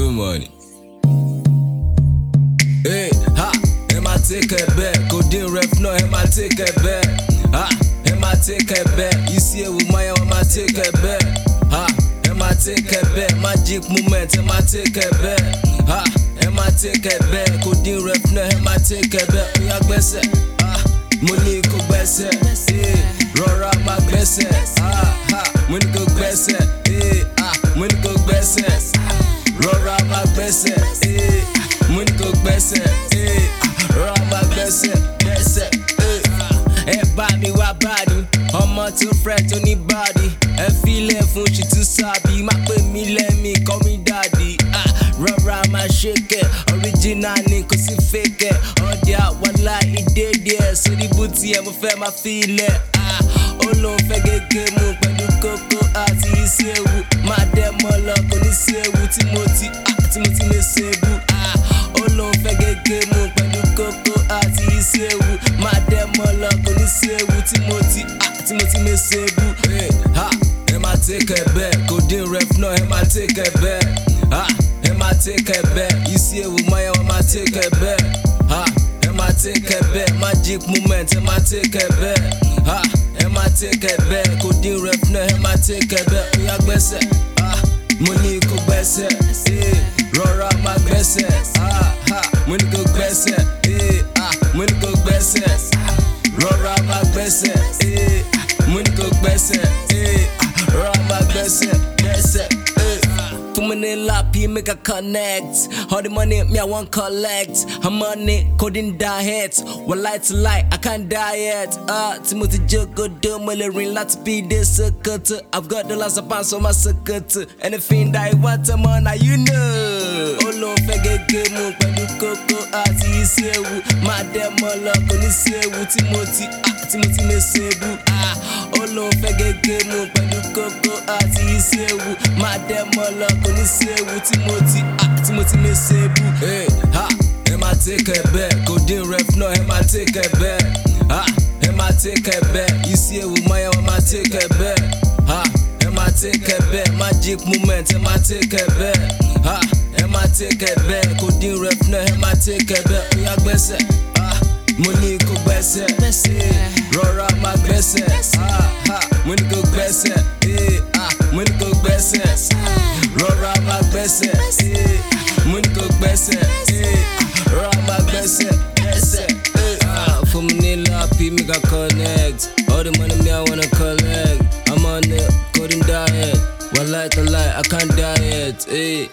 money. Hey, ha, ẹ máa take bẹ́ẹ̀, kò dín ref náà ẹ máa take ẹ bẹ́ẹ̀. Ha, ẹ máa take ẹ bẹ́ẹ̀, isi ewu máyà wọn máa take ẹ bẹ́ẹ̀. Ha, ẹ máa take ẹ bẹ́ẹ̀, magic moment ẹ máa take ẹ bẹ́ẹ̀. Ha, ẹ máa take bẹ́ẹ̀, kò dín ref náà ẹ máa take ẹ bẹ́ẹ̀. Ó yá gbẹ́sẹ̀, ha, mo ní kó gbẹ́sẹ̀, eh, rọra máa gbẹ́sẹ̀, eh, mo ní kó gbẹ́sẹ̀, eh, ah, rọra máa gbẹ́sẹ̀, eh. Ẹ tó tó ní báàdì. Ẹ filẹ̀ fún ṣì tún sábì, má pè mí lẹ́mí, kọ́ mi. Ah, Rọra máa ṣèkẹ̀, original ni kò sí fẹ́kẹ̀. Ọdẹ àwọlá ìdédé ẹ̀ sórí bùtì ẹ̀ mo fẹ́ máa fi ilẹ̀. Ah, ti ah, tí mo ti lè ṣèbù. Hey, ha, ẹ máa take ẹ bẹ́ẹ̀, kò dín ref náà ẹ máa take ẹ bẹ́ẹ̀. Ha, ẹ máa take ẹ bẹ́ẹ̀, isi ewu máyà wọn máa take ẹ bẹ́ẹ̀. Ha, ẹ máa take ẹ bẹ́ẹ̀, magic moment ẹ máa take ẹ bẹ́ẹ̀. Ha, ẹ máa take ẹ bẹ́ẹ̀, kò dín ref náà ẹ máa take ẹ bẹ́ẹ̀. Ó yá gbẹ́sẹ̀, ah, mo ní kó gbẹ́sẹ̀, rọra máa gbẹ́sẹ̀. Ah, ha, mo ní kó gbẹ́sẹ̀, make a connect. All the money me I want collect. I'm money coding diet. One light to light, I can't diet. Ah, uh, Timothy Joko rìn láti bí dé Sokoto. I've got the last of upon so my Sokoto. Anything that I want, I'm on, now you know. Ó lóun gégé mu pẹ̀lú kókó àti iṣẹ́ ewu. Máa dẹ́ mọ́ lọ kò ní sí ewu tí mo ti tí mo ti ṣebú. Ah, Ó lóun fẹ́ gégé mu pẹ̀lú kókó àti iṣẹ́ ewu. Máa dẹ́ mọ́ lọ kò ní sí ewu tí mo ti tí mo ti. Hey, ha, ẹ máa take ẹ bẹ́ẹ̀, kò dín ref náà ẹ máa take ẹ bẹ́ẹ̀. Ẹ máa take ẹ bẹ́ẹ̀, isi ewu máyà wọn máa take ẹ bẹ́ẹ̀. Ẹ máa take ẹ bẹ́ẹ̀, magic moment ẹ máa take ẹ bẹ́ẹ̀. Ha, ẹ máa take ẹ bẹ́ẹ̀, kò dín ref náà ẹ máa take ẹ bẹ́ẹ̀. Ó yá gbẹ́sẹ̀, ah, mo ní kó gbẹ́sẹ̀, eh, rọra máa gbẹ́sẹ̀. Ha, mo ní kó gbẹ́sẹ̀, eh, mo ní. Rọra máa gbẹ́sẹ̀, eh, mo ní kó eh, rọra máa gbẹ́sẹ̀, gbẹ́sẹ̀, eh. Fún mi ní lápí, make I connect. All the money me I wanna collect. I'm on the coding diet. One light, a light, I can't diet. Eh.